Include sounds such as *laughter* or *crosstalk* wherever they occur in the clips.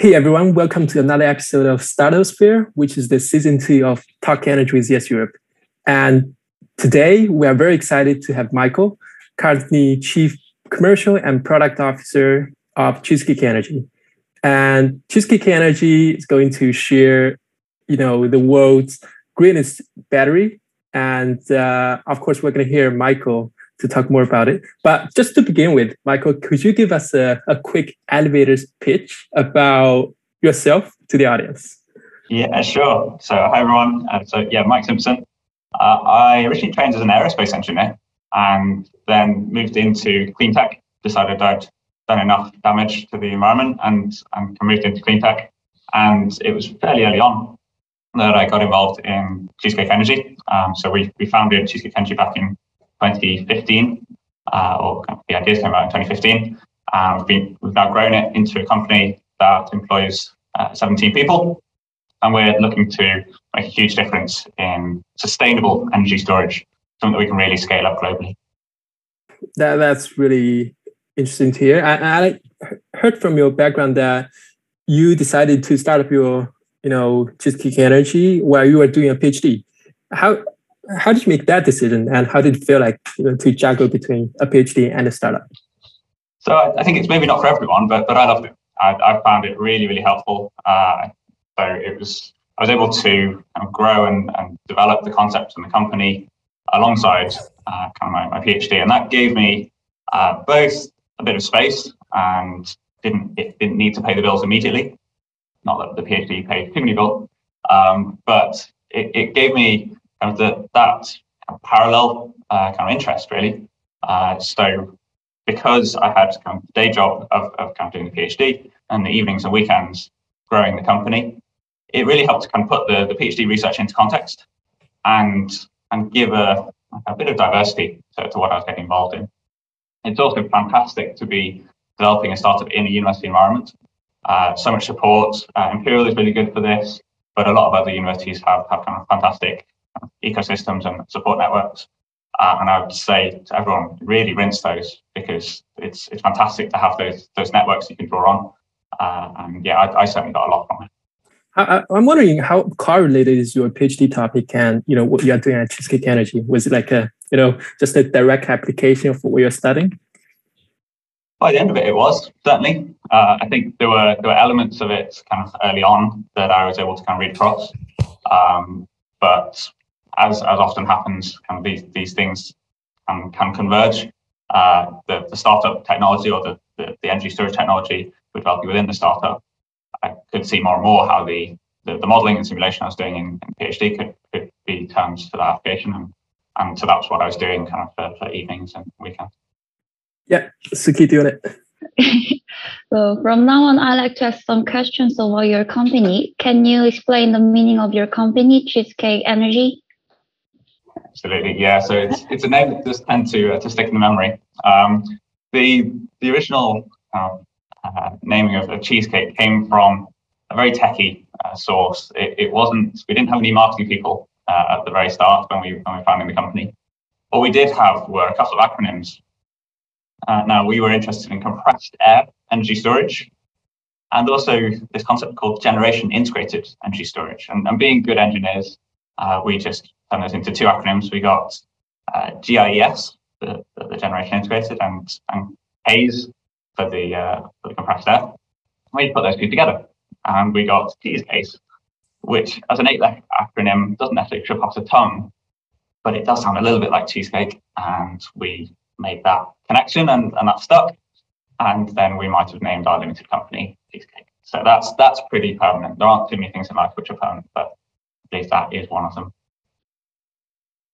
Hey everyone, welcome to another episode of Startosphere, which is the season two of Talk Energy with Yes Europe. And today we are very excited to have Michael, currently Chief Commercial and Product Officer of Cheesecake Energy. And Cheesecake Energy is going to share, you know, the world's greenest battery. And uh, of course, we're going to hear Michael to talk more about it. But just to begin with, Michael, could you give us a, a quick elevator's pitch about yourself to the audience? Yeah, sure. So, hi everyone. Uh, so, yeah, Mike Simpson. Uh, I originally trained as an aerospace engineer and then moved into clean tech. Decided I'd done enough damage to the environment and, and moved into clean tech. And it was fairly early on that I got involved in Cheesecake Energy. Um, so we, we founded Cheesecake Energy back in 2015, uh, or the ideas came out in 2015. Um, we've, been, we've now grown it into a company that employs uh, 17 people, and we're looking to make a huge difference in sustainable energy storage, something that we can really scale up globally. That, that's really interesting to hear. I, I heard from your background that you decided to start up your, you know, Cheesecake Energy while you were doing a PhD. How how did you make that decision, and how did it feel like you know, to juggle between a PhD and a startup? So I, think it's maybe not for everyone, but but I loved it. I, I found it really really helpful. Uh, so it was I was able to kind of grow and, and develop the concepts in the company alongside uh, kind of my, my, PhD, and that gave me uh, both a bit of space and didn't it didn't need to pay the bills immediately. Not that the PhD paid too many bills, um, but it, it gave me kind of the, that parallel uh, kind of interest really. Uh, so because I had kind of day job of, of kind of doing the PhD and the evenings and weekends growing the company, it really helped to kind of put the, the PhD research into context and and give a, a bit of diversity to, to what I was getting involved in. It's also fantastic to be developing a startup in a university environment. Uh, so much support. Uh, Imperial is really good for this, but a lot of other universities have, have kind of fantastic ecosystems and support networks. Uh, and I would say to everyone, really rinse those because it's it's fantastic to have those those networks you can draw on. Uh, and yeah, I, I, certainly got a lot from it. I, am wondering how correlated is your PhD topic and you know what you are doing at Cheesecake Energy? Was it like a you know just a direct application of what you're studying? By the end of it, it was certainly. Uh, I think there were there were elements of it kind of early on that I was able to kind of read across, um, but as as often happens, kind of these these things can, can converge. Uh, the, the startup technology or the, the, the energy storage technology we're developing within the startup, I could see more and more how the, the, the modeling and simulation I was doing in, in, PhD could, could be terms for that application. And, and so that's what I was doing kind of for, for evenings and weekends. Yeah, so keep doing it. *laughs* so from now on, I like to ask some questions about your company. Can you explain the meaning of your company, Cheesecake Energy? Absolutely, yeah. So it's it's a name that does tend to uh, to stick in the memory. Um, the the original um, uh, naming of, a cheesecake came from a very techy uh, source. It, it, wasn't. We didn't have any marketing people uh, at the very start when we when we founded the company. What we did have were a couple of acronyms. Uh, now we were interested in compressed air energy storage, and also this concept called generation integrated energy storage. And, and being good engineers, uh, we just those into two acronyms. We got uh, GIES, the, the, generation integrated, and, and CAES for the, uh, for the compressed air. We put those two together, and we got Cheesecase, which, as an eight-letter acronym, doesn't necessarily trip off the tongue, but it does sound a little bit like cheesecake, and we made that connection, and, and that stuck. And then we might have named our limited company Cheesecake. So that's that's pretty permanent. There aren't too many things in life which are permanent, but at least that is one of them.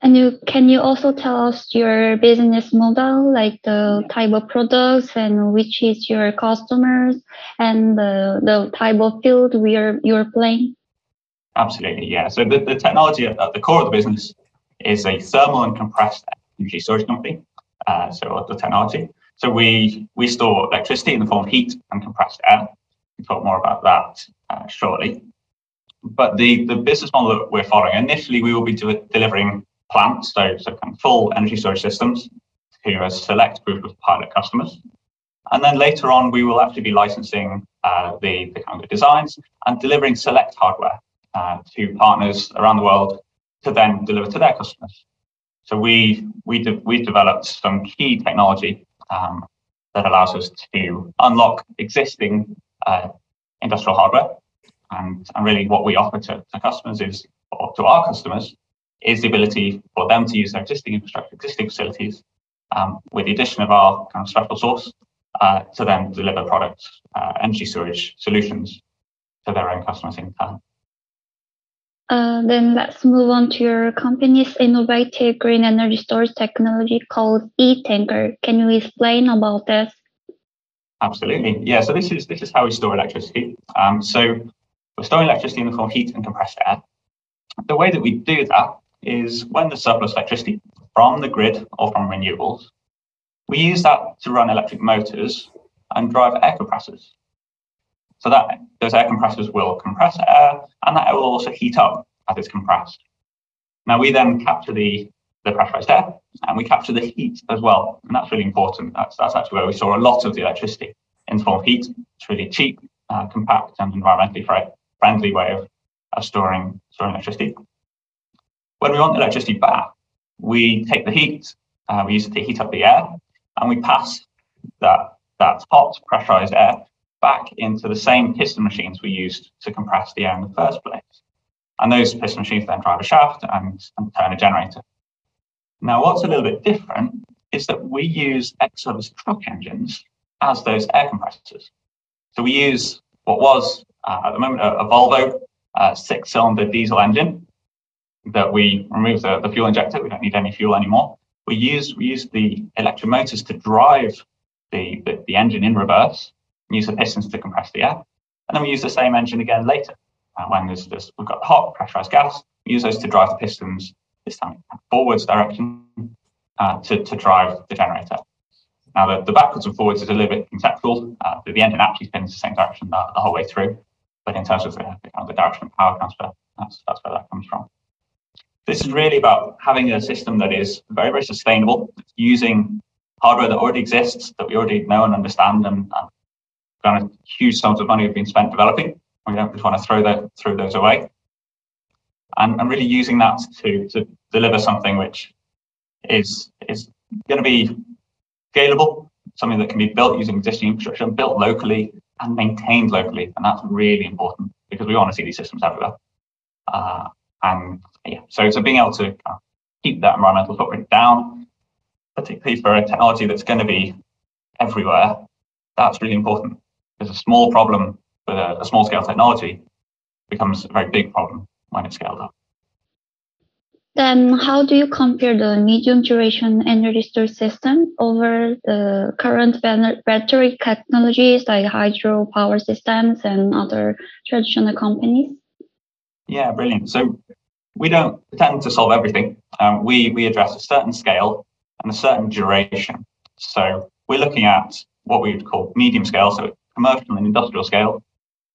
And you can you also tell us your business model, like the type of products and which is your customers and the, the type of field where you're playing? Absolutely, yeah. So the, the technology at, the core of the business is a thermal and compressed energy storage company. Uh, so the technology. So we we store electricity in the form of heat and compressed air. We'll talk more about that uh, shortly. But the, the business model that we're following, initially we will be de- delivering plants, so, so kind of full energy storage systems to a select group of pilot customers. And then later on, we will actually be licensing uh, the, the kind of designs and delivering select hardware uh, to partners around the world to then deliver to their customers. So we we de- we developed some key technology um, that allows us to unlock existing uh, industrial hardware, and and really what we offer to, to customers is to our customers is the ability for them to use their existing infrastructure, existing facilities, um, with the addition of our kind of special sauce uh, to then deliver products, uh, energy storage solutions to their own customers in turn. Uh, then let's move on to your company's innovative green energy storage technology called e-tanker. Can you explain about this? Absolutely. Yeah. So this is this is how we store electricity. Um, so we're storing electricity in the form of heat and compressed air. The way that we do that is when the surplus electricity from the grid or from renewables, we use that to run electric motors and drive air compressors. So that those air compressors will compress air and that air will also heat up as it's compressed. Now we then capture the, the pressurized air and we capture the heat as well. And that's really important. That's, that's actually where we store a lot of the electricity in form of heat. It's really cheap, uh, compact and environmentally friendly way of, of storing, storing electricity. When we want the electricity back, we take the heat, uh, we use it to heat up the air, and we pass that, that hot pressurized air back into the same piston machines we used to compress the air in the first place. And those piston machines then drive a shaft and, and turn a generator. Now, what's a little bit different is that we use ex-service truck engines as those air compressors. So we use what was uh, at the moment a, a Volvo uh, six-cylinder diesel engine that we remove the, the fuel injector. We don't need any fuel anymore. We use we use the electric motors to drive the, the, the engine in reverse use the pistons to compress the air. And then we use the same engine again later. Uh, when there's, there's, we've got the hot pressurized gas, we use those to drive the pistons, this time forwards direction, uh, to, to drive the generator. Now, the, the backwards and forwards is a little bit conceptual. Uh, the engine actually spins the same direction the, the whole way through. But in terms of the, the, kind of the direction of power transfer, that's, that's where that comes from. This is really about having a system that is very, very sustainable, using hardware that already exists, that we already know and understand and, kind of huge sums of money have been spent developing. We don't just want to throw throw those away. And, and really using that to to deliver something which is is going to be scalable, something that can be built using existing infrastructure, built locally and maintained locally. And that's really important because we want to see these systems everywhere. Uh, and yeah, so, so being able to of keep that environmental footprint down, particularly for a technology that's going to be everywhere, that's really important is a small problem with a, a small scale technology becomes a very big problem when it's scaled up. Then how do you compare the medium duration energy storage system over the current battery technologies like hydro power systems and other traditional companies? Yeah, brilliant. So we don't tend to solve everything. Um, we, we address a certain scale and a certain duration. So we're looking at what we would call medium scale, so commercial and industrial scale.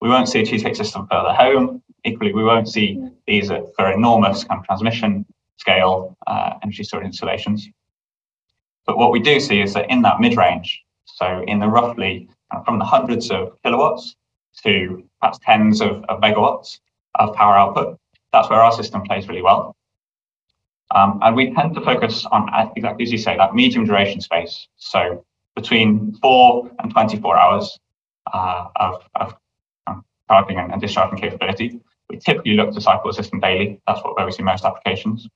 We won't see a cheesecake system further home. Equally, we won't see these for enormous kind of transmission scale uh, energy storage installations. But what we do see is that in that mid-range, so in the roughly uh, from the hundreds of kilowatts to perhaps tens of, of megawatts of power output, that's where our system plays really well. Um, and we tend to focus on exactly as you say, that medium duration space. So between four and 24 hours uh, of, of um, charging and, and, discharging capability. We typically look to cycle the system daily. That's what where we see most applications.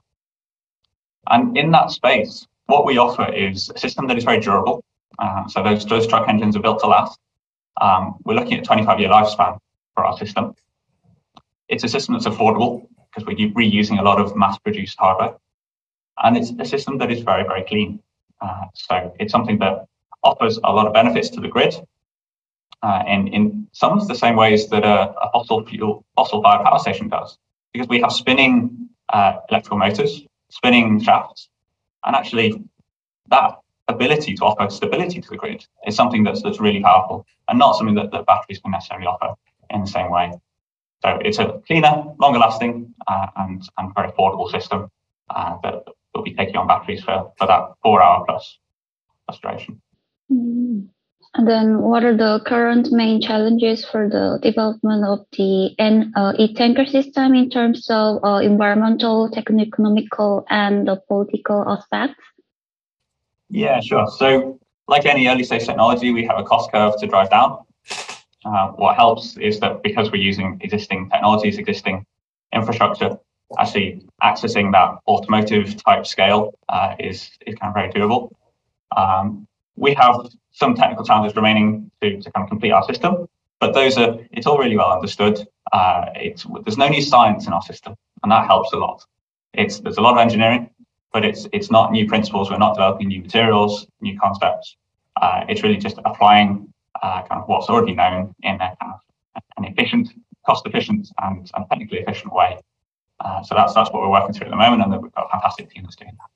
And in that space, what we offer is a system that is very durable. Uh, so those, those truck engines are built to last. Um, we're looking at 25 year lifespan for our system. It's a system that's affordable because we're reusing a lot of mass produced hardware. And it's a system that is very, very clean. Uh, so it's something that offers a lot of benefits to the grid uh, in, in some of the same ways that a, a fossil fuel, fossil fired power station does, because we have spinning uh, electrical motors, spinning shafts, and actually that ability to offer stability to the grid is something that's, that's really powerful and not something that, that batteries can necessarily offer in the same way. So it's a cleaner, longer lasting, uh, and, and very affordable system uh, that will be taking on batteries for, for that four hour plus duration. Mm. And then, what are the current main challenges for the development of the uh, e-tanker system in terms of uh, environmental, techno-economical, and the political aspects? Yeah, sure. So, like any early stage technology, we have a cost curve to drive down. Uh, what helps is that because we're using existing technologies, existing infrastructure, actually accessing that automotive type scale uh, is is kind of very doable. Um, we have some technical challenges remaining to, to kind of complete our system, but those are it's all really well understood. Uh, it's there's no new science in our system, and that helps a lot. It's there's a lot of engineering, but it's it's not new principles. We're not developing new materials, new concepts. Uh, it's really just applying uh, kind of what's already known in a kind of an efficient, cost efficient, and, and technically efficient way. Uh, so that's that's what we're working through at the moment, and we've got a fantastic team that's doing that.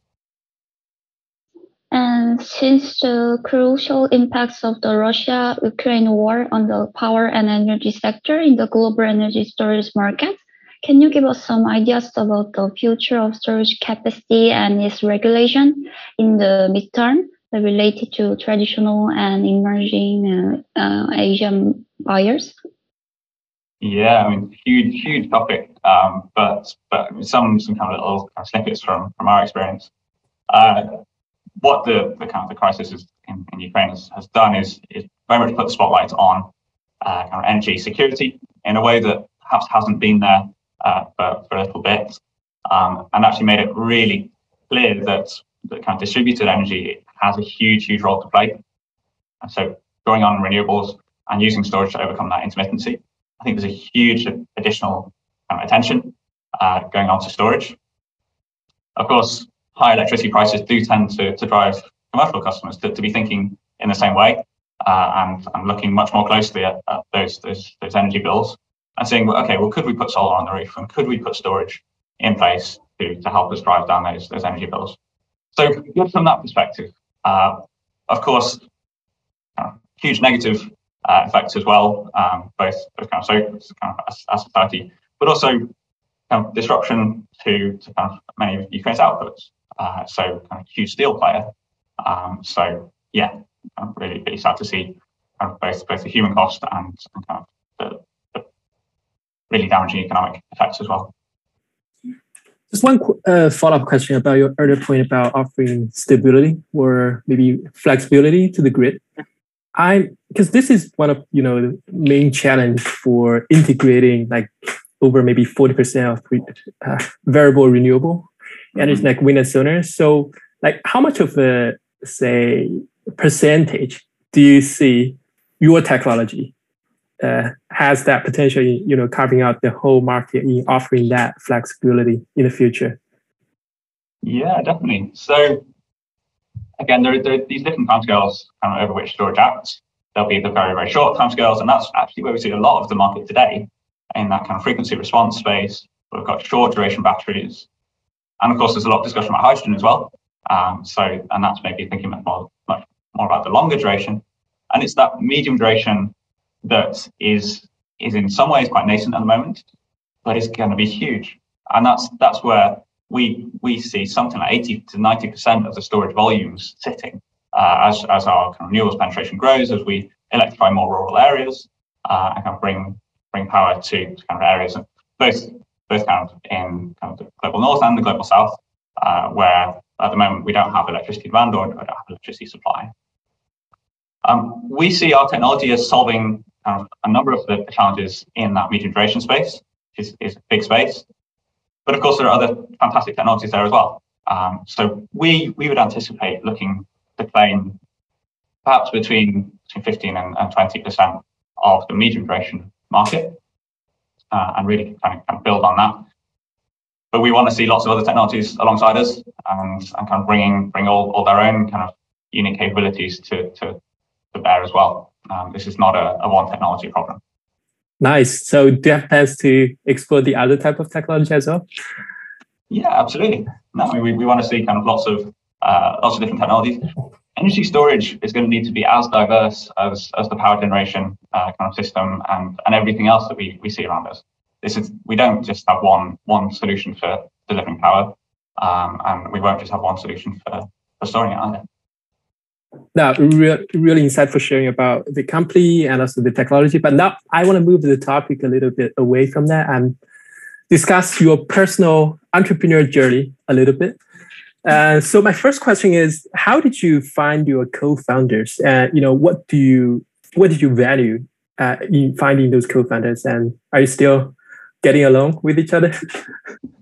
And since the crucial impacts of the Russia-Ukraine war on the power and energy sector in the global energy storage market, can you give us some ideas about the future of storage capacity and its regulation in the midterm related to traditional and emerging uh, uh, Asian buyers? Yeah, I mean, huge, huge topic, um, but but some some kind of little kind of snippets from from our experience. Uh, what the, the kind of the crisis is in, in Ukraine has, has done is, is very much put the spotlight on uh, kind of energy security in a way that perhaps hasn't been there uh, for, for a little bit, um, and actually made it really clear that the kind of distributed energy has a huge, huge role to play. And so going on renewables and using storage to overcome that intermittency, I think there's a huge additional of attention uh, going on to storage. Of course, high electricity prices do tend to, to drive commercial customers to, to be thinking in the same way uh, and, and looking much more closely at, at those, those, those energy bills and saying, okay, well, could we put solar on the roof and could we put storage in place to, to help us drive down those, those energy bills? So good from that perspective. Uh, of course, uh, huge negative uh, effects as well, um, both, both kind of so kind of as, as society, but also kind of disruption to, to kind of many of Ukraine's outputs. Uh, so kind of huge steel player. Um, so yeah, I'm really really sad to see kind of both both the human cost and, and kind of the, the, really damaging economic effects as well. Just one uh, follow-up question about your earlier point about offering stability or maybe flexibility to the grid. I because this is one of you know the main challenge for integrating like over maybe forty percent of uh, variable renewable and it's like wind and solar. So like how much of a say percentage do you see your technology uh, has that potential in you know carving out the whole market in offering that flexibility in the future? Yeah, definitely. So again, there, there are these different timescales kind of over which storage acts. There'll be the very, very short timescales, and that's actually where we see a lot of the market today in that kind of frequency response space. We've got short duration batteries, and of course, there's a lot of discussion about hydrogen as well. Um, so, and that's maybe thinking more, much more about the longer duration. And it's that medium duration that is is in some ways quite nascent at the moment, but it's going to be huge. And that's that's where we we see something like 80 to 90 percent of the storage volumes sitting uh, as as our kind of renewables penetration grows, as we electrify more rural areas uh, and kind of bring bring power to kind of areas of both both kind of in kind of the global north and the global south, uh, where at the moment we don't have electricity demand or, don't have electricity supply. Um, we see our technology as solving of a number of the challenges in that medium duration space, is, is a big space. But of course, there are other fantastic technologies there as well. Um, so we we would anticipate looking to claim perhaps between between 15 and, and 20 percent of the medium duration market uh, and really kind of, kind of build on that. But we want to see lots of other technologies alongside us and, and kind of bringing bring all, all their own kind of unique capabilities to, to, bear as well. Um, this is not a, a one technology problem. Nice. So do you have plans to explore the other type of technology as well? Yeah, absolutely. No, I mean, we, we want to see kind of lots of uh, lots of different technologies. Energy storage is going to need to be as diverse as, as the power generation uh, kind of system and, and everything else that we, we see around us. This is we don't just have one one solution for delivering power, um, and we won't just have one solution for, for storing it either. Now re- really insightful sharing about the company and also the technology. But now I want to move the topic a little bit away from that and discuss your personal entrepreneur journey a little bit. Uh, so my first question is, how did you find your co-founders? And you know, what do you what did you value uh, in finding those co-founders? And are you still getting along with each other?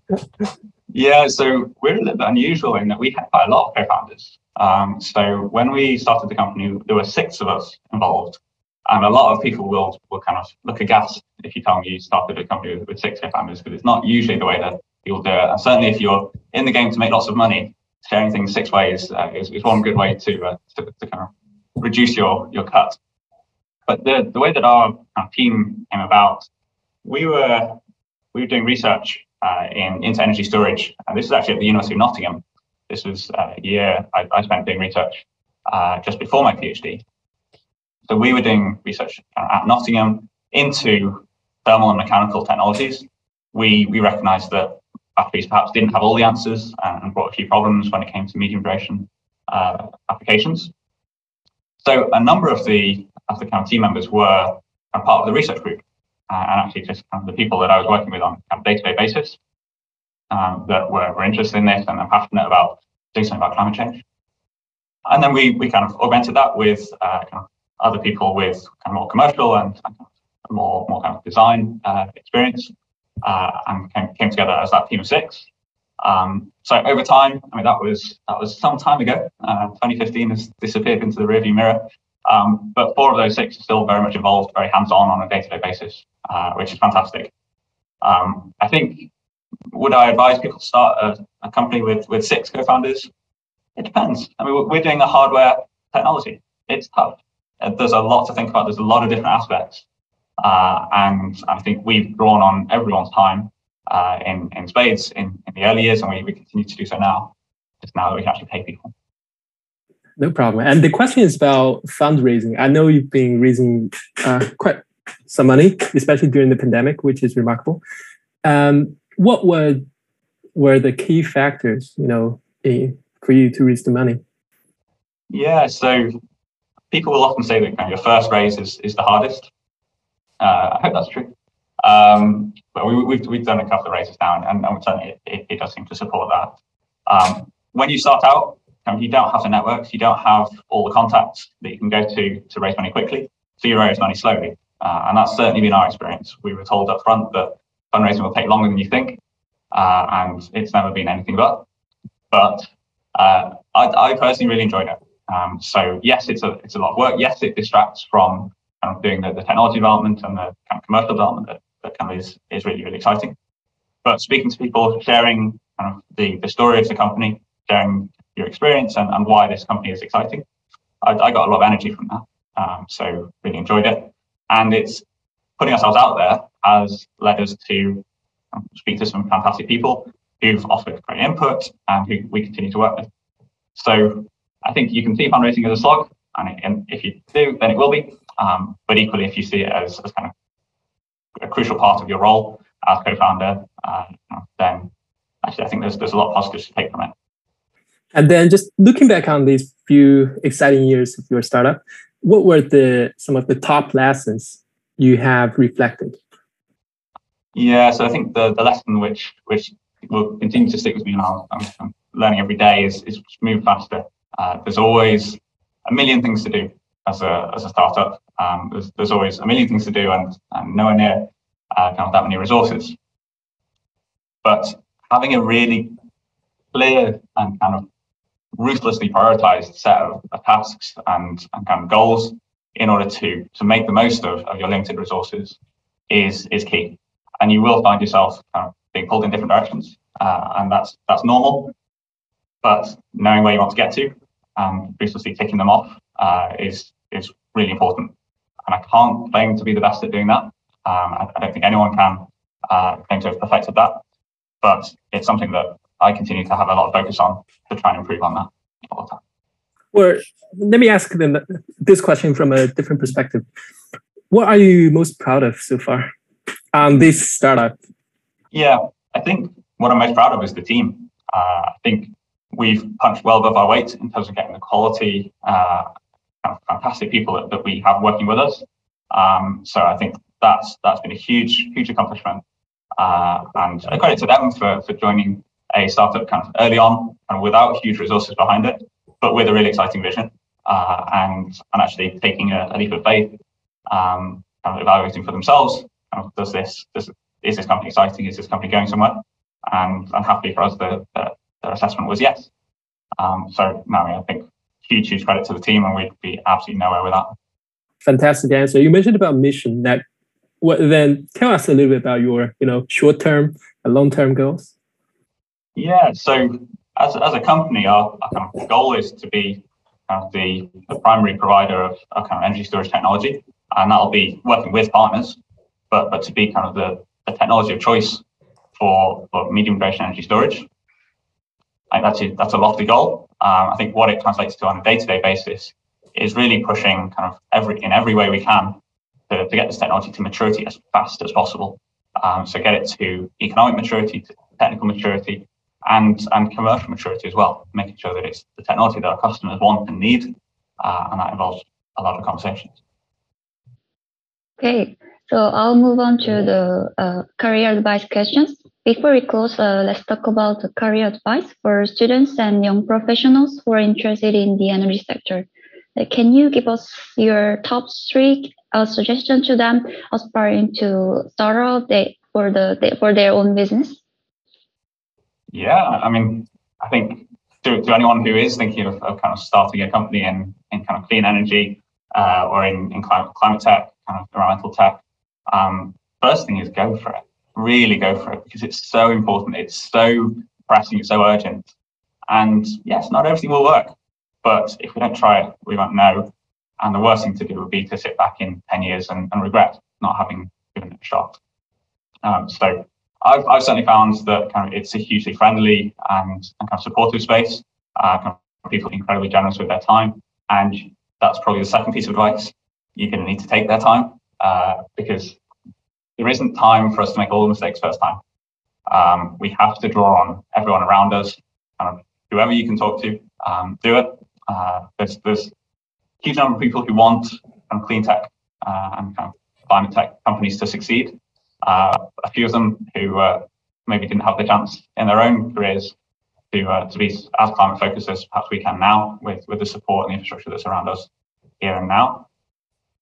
*laughs* yeah, so we're a little bit unusual in that we have a lot of co-founders. Um, so when we started the company, there were six of us involved. And a lot of people will will kind of look aghast if you tell me you started a company with, with six co-founders, because it's not usually the way that people do it. And certainly if you're in the game to make lots of money, sharing things six ways uh, is, is one good way to, uh, to, to kind of reduce your your cut. But the, the way that our, our team came about, we were we were doing research uh, in into energy storage, and this is actually at the University of Nottingham. This was uh, a year I, I spent doing research uh, just before my PhD. So we were doing research at Nottingham into thermal and mechanical technologies. We we recognised that batteries perhaps didn't have all the answers and brought a few problems when it came to medium duration uh, applications. So a number of the of the kind of team members were part of the research group, uh, and actually just kind of the people that I was working with on a day-to-day basis um, that were, were interested in this and are passionate about doing something about climate change. And then we we kind of augmented that with uh, kind of other people with kind of more commercial and, and more more kind of design uh, experience, uh, and came, came together as that team of six. Um, so over time, I mean that was that was some time ago. Uh, 2015 has disappeared into the rearview mirror, um, but four of those six are still very much involved, very hands-on on a day-to-day basis, uh, which is fantastic. Um, I think would I advise people to start a, a, company with with six co-founders? It depends. I mean, we're doing a hardware technology. It's tough. Uh, there's a lot to think about. There's a lot of different aspects, uh, and I think we've drawn on everyone's time uh, in in spades in, in the early years, and we, we continue to do so now. Just now that we can actually pay people. No problem. And the question is about fundraising. I know you've been raising uh, quite some money, especially during the pandemic, which is remarkable. Um, what were were the key factors, you know, for you to raise the money? Yeah, so people will often say that kind of your first raise is, is the hardest. Uh, I hope that's true. Um, but we, have we've, we've done a couple of raises now, and, and certainly it, it, it, does seem to support that. Um, when you start out, you don't have the networks, you don't have all the contacts that you can go to to raise money quickly, so you raise money slowly. Uh, and that's certainly been our experience. We were told up front that fundraising will take longer than you think, uh, and it's never been anything but. But uh, I, I, personally really enjoyed it. Um, so yes, it's a it's a lot of work. Yes, it distracts from kind of doing the, the technology development and the kind of commercial development that, that kind of is, is really really exciting. But speaking to people, sharing kind of the, the story of the company, sharing your experience and, and why this company is exciting. I, I got a lot of energy from that. Um, so really enjoyed it. And it's putting ourselves out there has led us to speak to some fantastic people who've offered great input and who we continue to work with. So I think you can see fundraising as a slog, and, and if you do, then it will be. Um, but equally, if you see it as, as kind of a crucial part of your role as co-founder, uh, then actually I think there's there's a lot of positives to take from it. And then just looking back on these few exciting years of your startup, what were the some of the top lessons you have reflected? Yeah, so I think the, the lesson which which will continue to stick with me and I'm, I'm learning every day is, is move faster. Uh, there's always a million things to do as a as a startup. Um, there's, there's always a million things to do and, and nowhere near uh, kind of that many resources. But having a really clear and kind of ruthlessly prioritized set of, of tasks and, and kind of goals in order to to make the most of, of your limited resources is is key. And you will find yourself kind of being pulled in different directions, uh, and that's that's normal. But knowing where you want to get to and ruthlessly ticking them off uh, is is really important. And I can't claim to be the best at doing that. Um, I, I, don't think anyone can uh, claim to have perfected that. But it's something that I continue to have a lot of focus on to try and improve on that all the time. Well, let me ask them this question from a different perspective. What are you most proud of so far on this startup? Yeah, I think what I'm most proud of is the team. Uh, I think we've punched well above our weight in terms of getting the quality, uh, kind of fantastic people that, that we have working with us. Um, so I think that's that's been a huge huge accomplishment, uh, and a credit to them for for joining a startup kind of early on and without huge resources behind it, but with a really exciting vision uh, and and actually taking a, a leap of faith, um, kind of evaluating for themselves. Of, does this does is this company exciting? Is this company going somewhere? And I'm for us the, the their assessment was yes. Um, so no, I think huge huge credit to the team, and we'd be absolutely nowhere without. Fantastic answer. You mentioned about mission. That what then tell us a little bit about your you know short term and long term goals. Yeah, so as, as a company, our, our kind of goal is to be kind of the, the primary provider of, of kind of energy storage technology, and that'll be working with partners, but but to be kind of the, the technology of choice for, for medium duration energy storage. I that's a, that's a lofty goal. Um, I think what it translates to on a day to day basis is really pushing kind of every in every way we can to, to get this technology to maturity as fast as possible. Um, so get it to economic maturity, to technical maturity, and and commercial maturity as well, making sure that it's the technology that our customers want and need, uh, and that involves a lot of conversations. Okay, so I'll move on to the uh, career advice questions. Before we close, uh, let's talk about the career advice for students and young professionals who are interested in the energy sector. Uh, can you give us your top three uh, suggestions to them aspiring to start out they, for the for their own business? Yeah, I mean, I think to, to anyone who is thinking of, of kind of starting a company in, in kind of clean energy uh, or in, in climate, climate tech, kind of environmental tech, um, first thing is go for it. Really go for it because it's so important. It's so pressing. It's so urgent. And yes, not everything will work, but if we don't try it, we won't know. And the worst thing to do would be to sit back in 10 years and, and regret not having given it a shot. Um, so I've, I've certainly found that kind of it's a hugely friendly and, and kind of supportive space. Uh, kind of people incredibly generous with their time, and that's probably the second piece of advice. You're going to need to take their time uh, because there isn't time for us to make all the mistakes first time. Um, we have to draw on everyone around us, kind of whoever you can talk to, um, do it. Uh, there's there's a huge number of people who want kind of clean tech uh, and kind of climate tech companies to succeed. Uh, a few of them who uh, maybe didn't have the chance in their own careers to uh, to be as climate focused as perhaps we can now with with the support and the infrastructure that's around us here and now.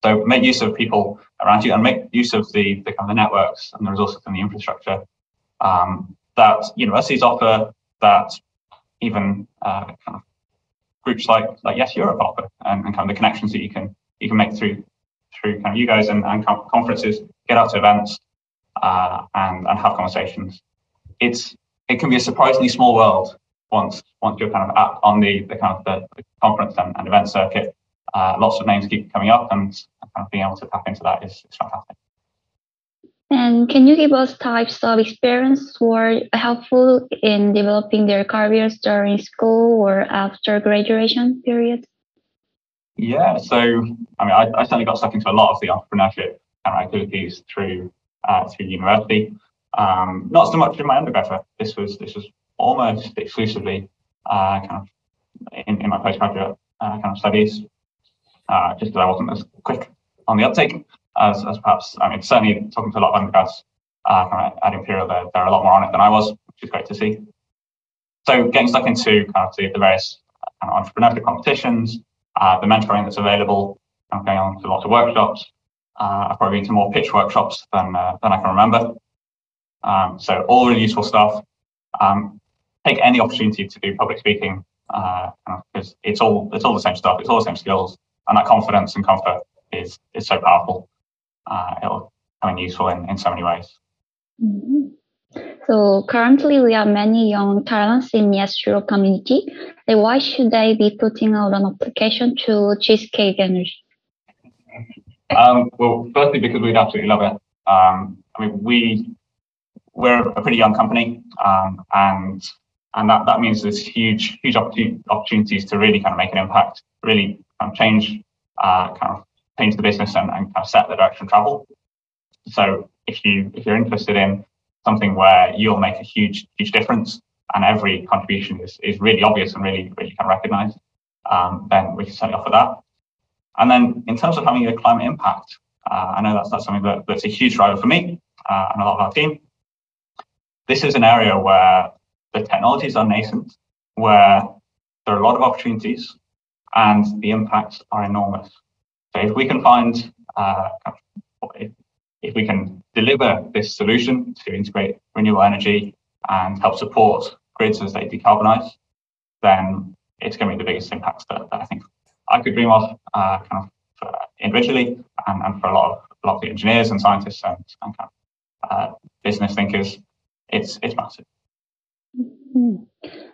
So make use of people around you and make use of the the kind of the networks and the resources and the infrastructure um, that universities offer, that even uh, kind of groups like like Yes Europe offer, and, and, kind of the connections that you can you can make through through kind of you guys and, and conferences, get out to events, uh, and, and have conversations. It's it can be a surprisingly small world once once you're kind of at, on the, the kind of the, the conference and, and, event circuit. Uh, lots of names keep coming up, and kind of being able to tap into that is, is fantastic. And can you give us types of experience who are helpful in developing their careers during school or after graduation period? Yeah, so I mean, I, I certainly got stuck into a lot of the entrepreneurship kind of activities through uh, through university. Um, not so much in my undergraduate. This was this was almost exclusively uh, kind of in, in my postgraduate uh, kind of studies, uh, just that I wasn't as quick on the uptake as, as perhaps. I mean, certainly talking to a lot of undergrads uh, at Imperial, they're, they're a lot more on it than I was, which is great to see. So getting stuck into kind of the, the various kind of entrepreneurship competitions, uh, the mentoring that's available, I'm going on to lots of workshops, uh, I've probably been to more pitch workshops than, uh, than I can remember. Um, so all really useful stuff. Um, take any opportunity to do public speaking because uh, it's all it's all the same stuff. It's all the same skills, and that confidence and comfort is is so powerful. Uh, it'll come in useful in, in so many ways. Mm-hmm. So currently, we have many young talents in Yes Europe community. why should they be putting out an application to Cheesecake Energy? Um, well, firstly, because we'd absolutely love it. Um, I mean, we we're a pretty young company, um, and and that, that means there's huge huge opportunities to really kind of make an impact, really kind of change uh, kind of change the business and, and kind of set the direction of travel. So if you if you're interested in something where you'll make a huge huge difference, and every contribution is, is really obvious and really, really can recognize, um, then we can certainly offer that. And then in terms of having a climate impact, uh, I know that's, that's something that, that's a huge driver for me uh, and a lot of our team. This is an area where the technologies are nascent, where there are a lot of opportunities and the impacts are enormous. So if we can find, uh, if, if we can deliver this solution to integrate renewable energy and help support grids as they decarbonize, then it's going to be the biggest impact that, that I think I could dream of uh, kind of individually and, and for a lot of a lot of the engineers and scientists and, and kind of, uh, business thinkers. It's it's massive. Hmm.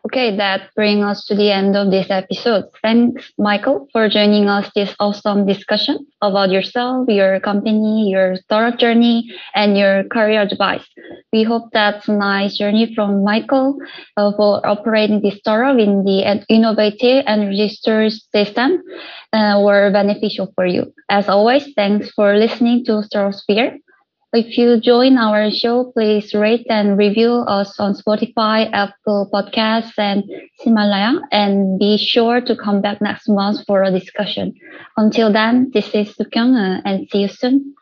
Okay, that brings us to the end of this episode. Thanks, Michael, for joining us this awesome discussion about yourself, your company, your startup journey, and your career advice. We hope that's a nice journey from Michael uh, for operating this startup in the innovative and registered system uh, were beneficial for you. As always, thanks for listening to Startup if you join our show, please rate and review us on Spotify, Apple Podcasts, and Himalaya. And be sure to come back next month for a discussion. Until then, this is Sukyung, uh, and see you soon.